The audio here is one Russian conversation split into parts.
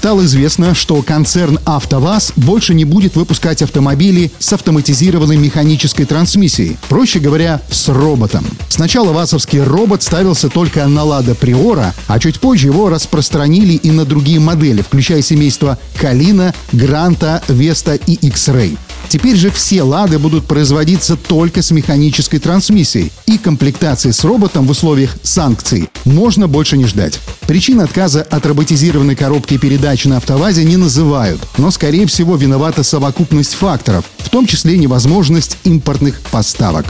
стало известно, что концерн «АвтоВАЗ» больше не будет выпускать автомобили с автоматизированной механической трансмиссией. Проще говоря, с роботом. Сначала ВАЗовский робот ставился только на «Лада Приора», а чуть позже его распространили и на другие модели, включая семейство «Калина», «Гранта», «Веста» и «X-Ray». Теперь же все «Лады» будут производиться только с механической трансмиссией, и комплектации с роботом в условиях санкций можно больше не ждать. Причин отказа от роботизированной коробки передач на «АвтоВАЗе» не называют, но, скорее всего, виновата совокупность факторов, в том числе невозможность импортных поставок.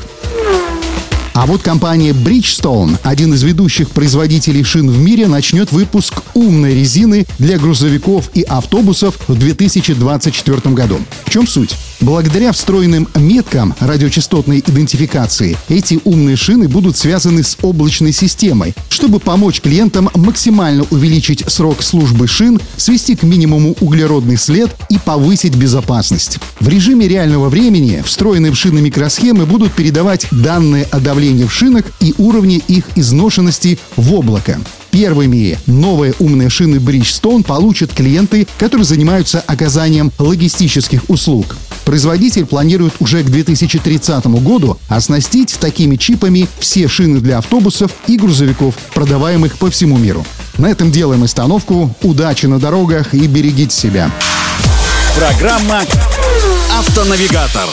А вот компания Bridgestone, один из ведущих производителей шин в мире, начнет выпуск умной резины для грузовиков и автобусов в 2024 году. В чем суть? Благодаря встроенным меткам радиочастотной идентификации эти умные шины будут связаны с облачной системой, чтобы помочь клиентам максимально увеличить срок службы шин, свести к минимуму углеродный след и повысить безопасность. В режиме реального времени встроенные в шины микросхемы будут передавать данные о давлении в шинах и уровне их изношенности в облако. Первыми новые умные шины Bridgestone получат клиенты, которые занимаются оказанием логистических услуг. Производитель планирует уже к 2030 году оснастить такими чипами все шины для автобусов и грузовиков, продаваемых по всему миру. На этом делаем остановку. Удачи на дорогах и берегите себя. Программа «Автонавигатор».